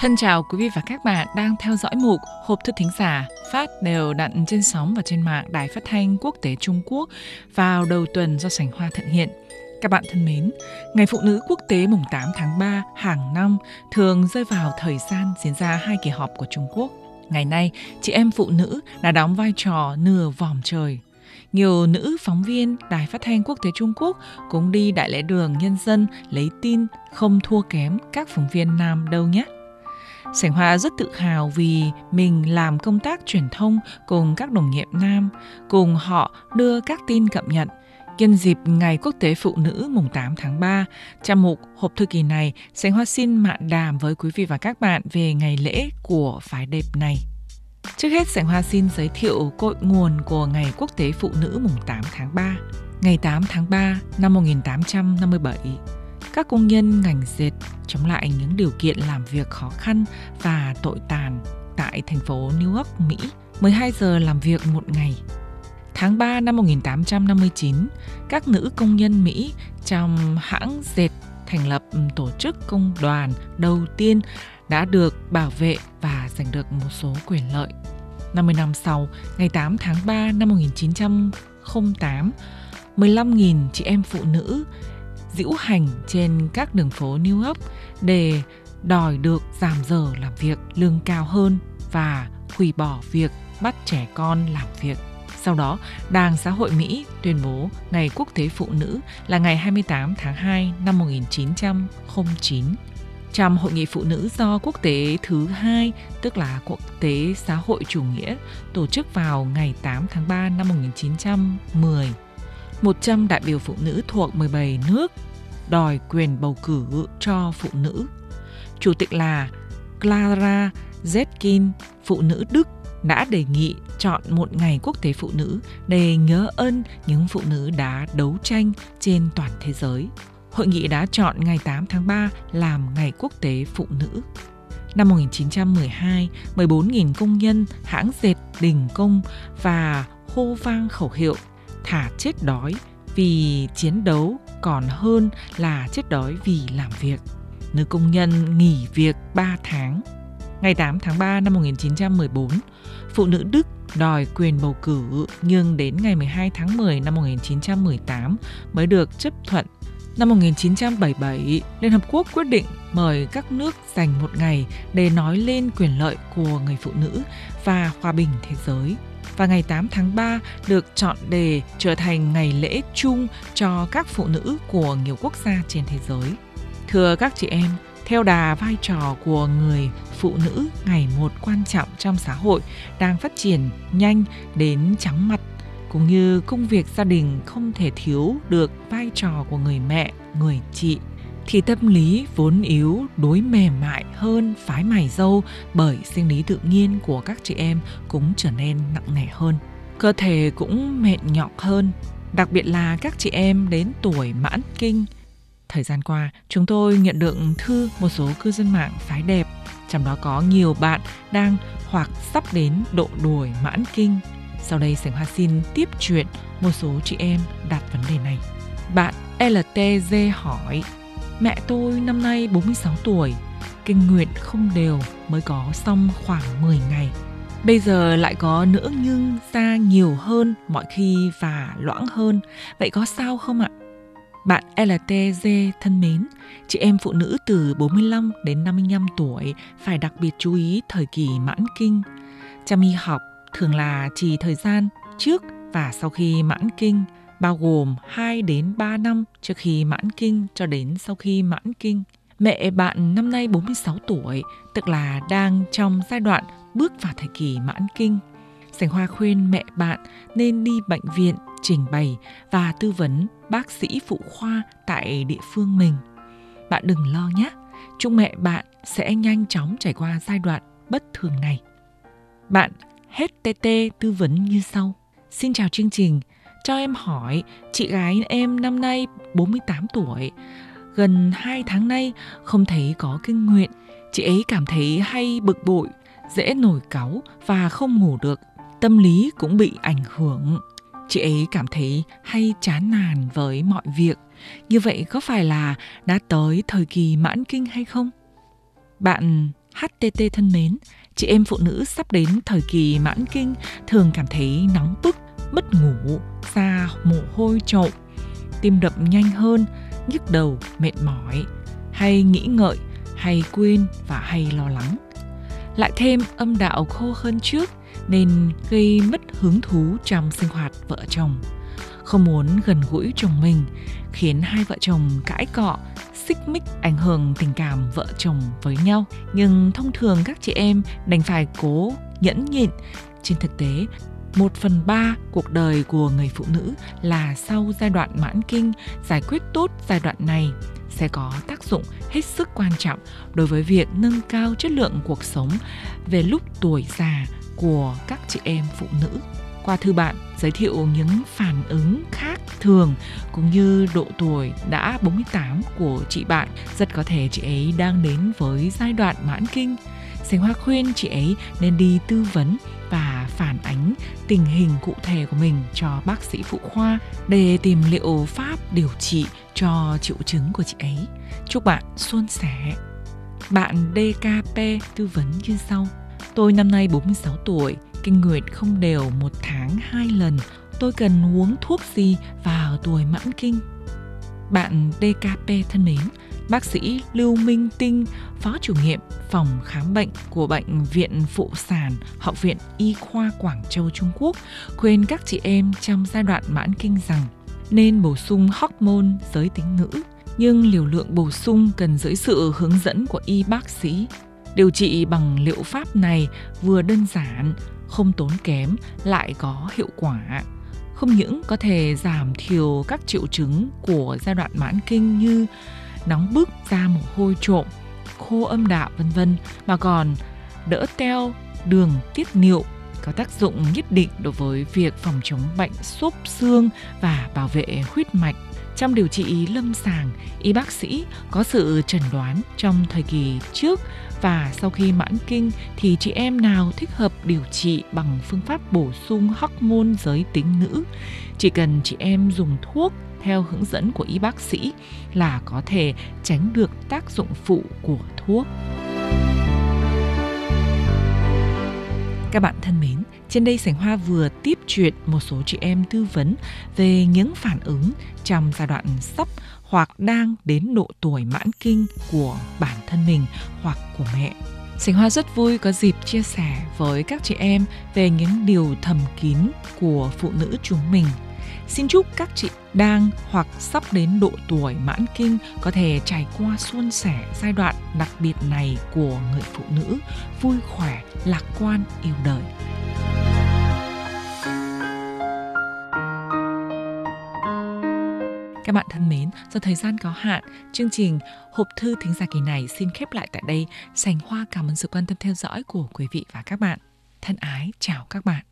Thân chào quý vị và các bạn đang theo dõi mục Hộp thư thính giả phát đều đặn trên sóng và trên mạng Đài Phát thanh Quốc tế Trung Quốc vào đầu tuần do Sảnh Hoa thực hiện. Các bạn thân mến, Ngày Phụ nữ Quốc tế mùng 8 tháng 3 hàng năm thường rơi vào thời gian diễn ra hai kỳ họp của Trung Quốc. Ngày nay, chị em phụ nữ đã đóng vai trò nửa vòm trời. Nhiều nữ phóng viên Đài Phát thanh Quốc tế Trung Quốc cũng đi đại lễ đường nhân dân lấy tin không thua kém các phóng viên nam đâu nhé. Sảnh Hoa rất tự hào vì mình làm công tác truyền thông cùng các đồng nghiệp nam, cùng họ đưa các tin cập nhật. Nhân dịp Ngày Quốc tế Phụ nữ mùng 8 tháng 3, trong mục hộp thư kỳ này, Sảnh Hoa xin mạn đàm với quý vị và các bạn về ngày lễ của phái đẹp này. Trước hết, Sảnh Hoa xin giới thiệu cội nguồn của Ngày Quốc tế Phụ nữ mùng 8 tháng 3. Ngày 8 tháng 3 năm 1857, các công nhân ngành dệt chống lại những điều kiện làm việc khó khăn và tội tàn tại thành phố New York, Mỹ, 12 giờ làm việc một ngày. Tháng 3 năm 1859, các nữ công nhân Mỹ trong hãng dệt thành lập tổ chức công đoàn đầu tiên đã được bảo vệ và giành được một số quyền lợi. 50 năm sau, ngày 8 tháng 3 năm 1908, 15.000 chị em phụ nữ diễu hành trên các đường phố New York để đòi được giảm giờ làm việc lương cao hơn và hủy bỏ việc bắt trẻ con làm việc. Sau đó, Đảng Xã hội Mỹ tuyên bố Ngày Quốc tế Phụ nữ là ngày 28 tháng 2 năm 1909. Trong Hội nghị Phụ nữ do quốc tế thứ hai, tức là Quốc tế Xã hội Chủ nghĩa, tổ chức vào ngày 8 tháng 3 năm 1910. 100 đại biểu phụ nữ thuộc 17 nước đòi quyền bầu cử cho phụ nữ. Chủ tịch là Clara Zetkin, phụ nữ Đức, đã đề nghị chọn một ngày quốc tế phụ nữ để nhớ ơn những phụ nữ đã đấu tranh trên toàn thế giới. Hội nghị đã chọn ngày 8 tháng 3 làm ngày quốc tế phụ nữ. Năm 1912, 14.000 công nhân hãng dệt đình công và hô vang khẩu hiệu thả chết đói vì chiến đấu còn hơn là chết đói vì làm việc. Nữ công nhân nghỉ việc 3 tháng. Ngày 8 tháng 3 năm 1914, phụ nữ Đức đòi quyền bầu cử nhưng đến ngày 12 tháng 10 năm 1918 mới được chấp thuận. Năm 1977, Liên Hợp Quốc quyết định mời các nước dành một ngày để nói lên quyền lợi của người phụ nữ và hòa bình thế giới và ngày 8 tháng 3 được chọn để trở thành ngày lễ chung cho các phụ nữ của nhiều quốc gia trên thế giới. Thưa các chị em, theo đà vai trò của người phụ nữ ngày một quan trọng trong xã hội đang phát triển nhanh đến chóng mặt cũng như công việc gia đình không thể thiếu được vai trò của người mẹ, người chị thì tâm lý vốn yếu đối mềm mại hơn phái mày dâu bởi sinh lý tự nhiên của các chị em cũng trở nên nặng nề hơn. Cơ thể cũng mệt nhọc hơn, đặc biệt là các chị em đến tuổi mãn kinh. Thời gian qua, chúng tôi nhận được thư một số cư dân mạng phái đẹp, trong đó có nhiều bạn đang hoặc sắp đến độ đuổi mãn kinh. Sau đây Sảnh Hoa xin tiếp chuyện một số chị em đặt vấn đề này. Bạn LTG hỏi Mẹ tôi năm nay 46 tuổi, kinh nguyệt không đều mới có xong khoảng 10 ngày. Bây giờ lại có nữa nhưng ra nhiều hơn mọi khi và loãng hơn. Vậy có sao không ạ? Bạn LTG thân mến, chị em phụ nữ từ 45 đến 55 tuổi phải đặc biệt chú ý thời kỳ mãn kinh. Chăm y học thường là chỉ thời gian trước và sau khi mãn kinh – bao gồm 2 đến 3 năm trước khi mãn kinh cho đến sau khi mãn kinh. Mẹ bạn năm nay 46 tuổi, tức là đang trong giai đoạn bước vào thời kỳ mãn kinh. Sành Hoa khuyên mẹ bạn nên đi bệnh viện trình bày và tư vấn bác sĩ phụ khoa tại địa phương mình. Bạn đừng lo nhé, chúc mẹ bạn sẽ nhanh chóng trải qua giai đoạn bất thường này. Bạn hết tt tư vấn như sau. Xin chào chương trình, cho em hỏi, chị gái em năm nay 48 tuổi, gần 2 tháng nay không thấy có kinh nguyện. Chị ấy cảm thấy hay bực bội, dễ nổi cáu và không ngủ được, tâm lý cũng bị ảnh hưởng. Chị ấy cảm thấy hay chán nản với mọi việc. Như vậy có phải là đã tới thời kỳ mãn kinh hay không? Bạn HTT thân mến, chị em phụ nữ sắp đến thời kỳ mãn kinh thường cảm thấy nóng bức, mất ngủ, da mồ hôi trộn, tim đập nhanh hơn, nhức đầu, mệt mỏi, hay nghĩ ngợi, hay quên và hay lo lắng. Lại thêm âm đạo khô hơn trước nên gây mất hứng thú trong sinh hoạt vợ chồng. Không muốn gần gũi chồng mình khiến hai vợ chồng cãi cọ, xích mích ảnh hưởng tình cảm vợ chồng với nhau. Nhưng thông thường các chị em đành phải cố nhẫn nhịn. Trên thực tế, một phần ba cuộc đời của người phụ nữ là sau giai đoạn mãn kinh, giải quyết tốt giai đoạn này sẽ có tác dụng hết sức quan trọng đối với việc nâng cao chất lượng cuộc sống về lúc tuổi già của các chị em phụ nữ. Qua thư bạn giới thiệu những phản ứng khác thường cũng như độ tuổi đã 48 của chị bạn, rất có thể chị ấy đang đến với giai đoạn mãn kinh. Sánh Hoa khuyên chị ấy nên đi tư vấn và phản ánh tình hình cụ thể của mình cho bác sĩ phụ khoa để tìm liệu pháp điều trị cho triệu chứng của chị ấy. Chúc bạn suôn sẻ. Bạn DKP tư vấn như sau. Tôi năm nay 46 tuổi, kinh nguyệt không đều một tháng hai lần. Tôi cần uống thuốc gì vào tuổi mãn kinh? Bạn DKP thân mến, bác sĩ Lưu Minh Tinh, phó chủ nhiệm phòng khám bệnh của Bệnh viện Phụ sản Học viện Y khoa Quảng Châu Trung Quốc khuyên các chị em trong giai đoạn mãn kinh rằng nên bổ sung hormone giới tính nữ, nhưng liều lượng bổ sung cần dưới sự hướng dẫn của y bác sĩ. Điều trị bằng liệu pháp này vừa đơn giản, không tốn kém lại có hiệu quả không những có thể giảm thiểu các triệu chứng của giai đoạn mãn kinh như nóng bức, da mồ hôi trộm, khô âm đạo vân vân. Mà còn đỡ teo đường tiết niệu có tác dụng nhất định đối với việc phòng chống bệnh xốp xương và bảo vệ huyết mạch. Trong điều trị lâm sàng, y bác sĩ có sự chẩn đoán trong thời kỳ trước và sau khi mãn kinh thì chị em nào thích hợp điều trị bằng phương pháp bổ sung hormone giới tính nữ. Chỉ cần chị em dùng thuốc theo hướng dẫn của y bác sĩ là có thể tránh được tác dụng phụ của thuốc. Các bạn thân mến, trên đây Sảnh Hoa vừa tiếp chuyện một số chị em tư vấn về những phản ứng trong giai đoạn sắp hoặc đang đến độ tuổi mãn kinh của bản thân mình hoặc của mẹ. Sảnh Hoa rất vui có dịp chia sẻ với các chị em về những điều thầm kín của phụ nữ chúng mình Xin chúc các chị đang hoặc sắp đến độ tuổi mãn kinh có thể trải qua suôn sẻ giai đoạn đặc biệt này của người phụ nữ, vui khỏe, lạc quan, yêu đời. Các bạn thân mến, do thời gian có hạn, chương trình Hộp thư thính giả kỳ này xin khép lại tại đây. Sành Hoa cảm ơn sự quan tâm theo dõi của quý vị và các bạn. Thân ái, chào các bạn.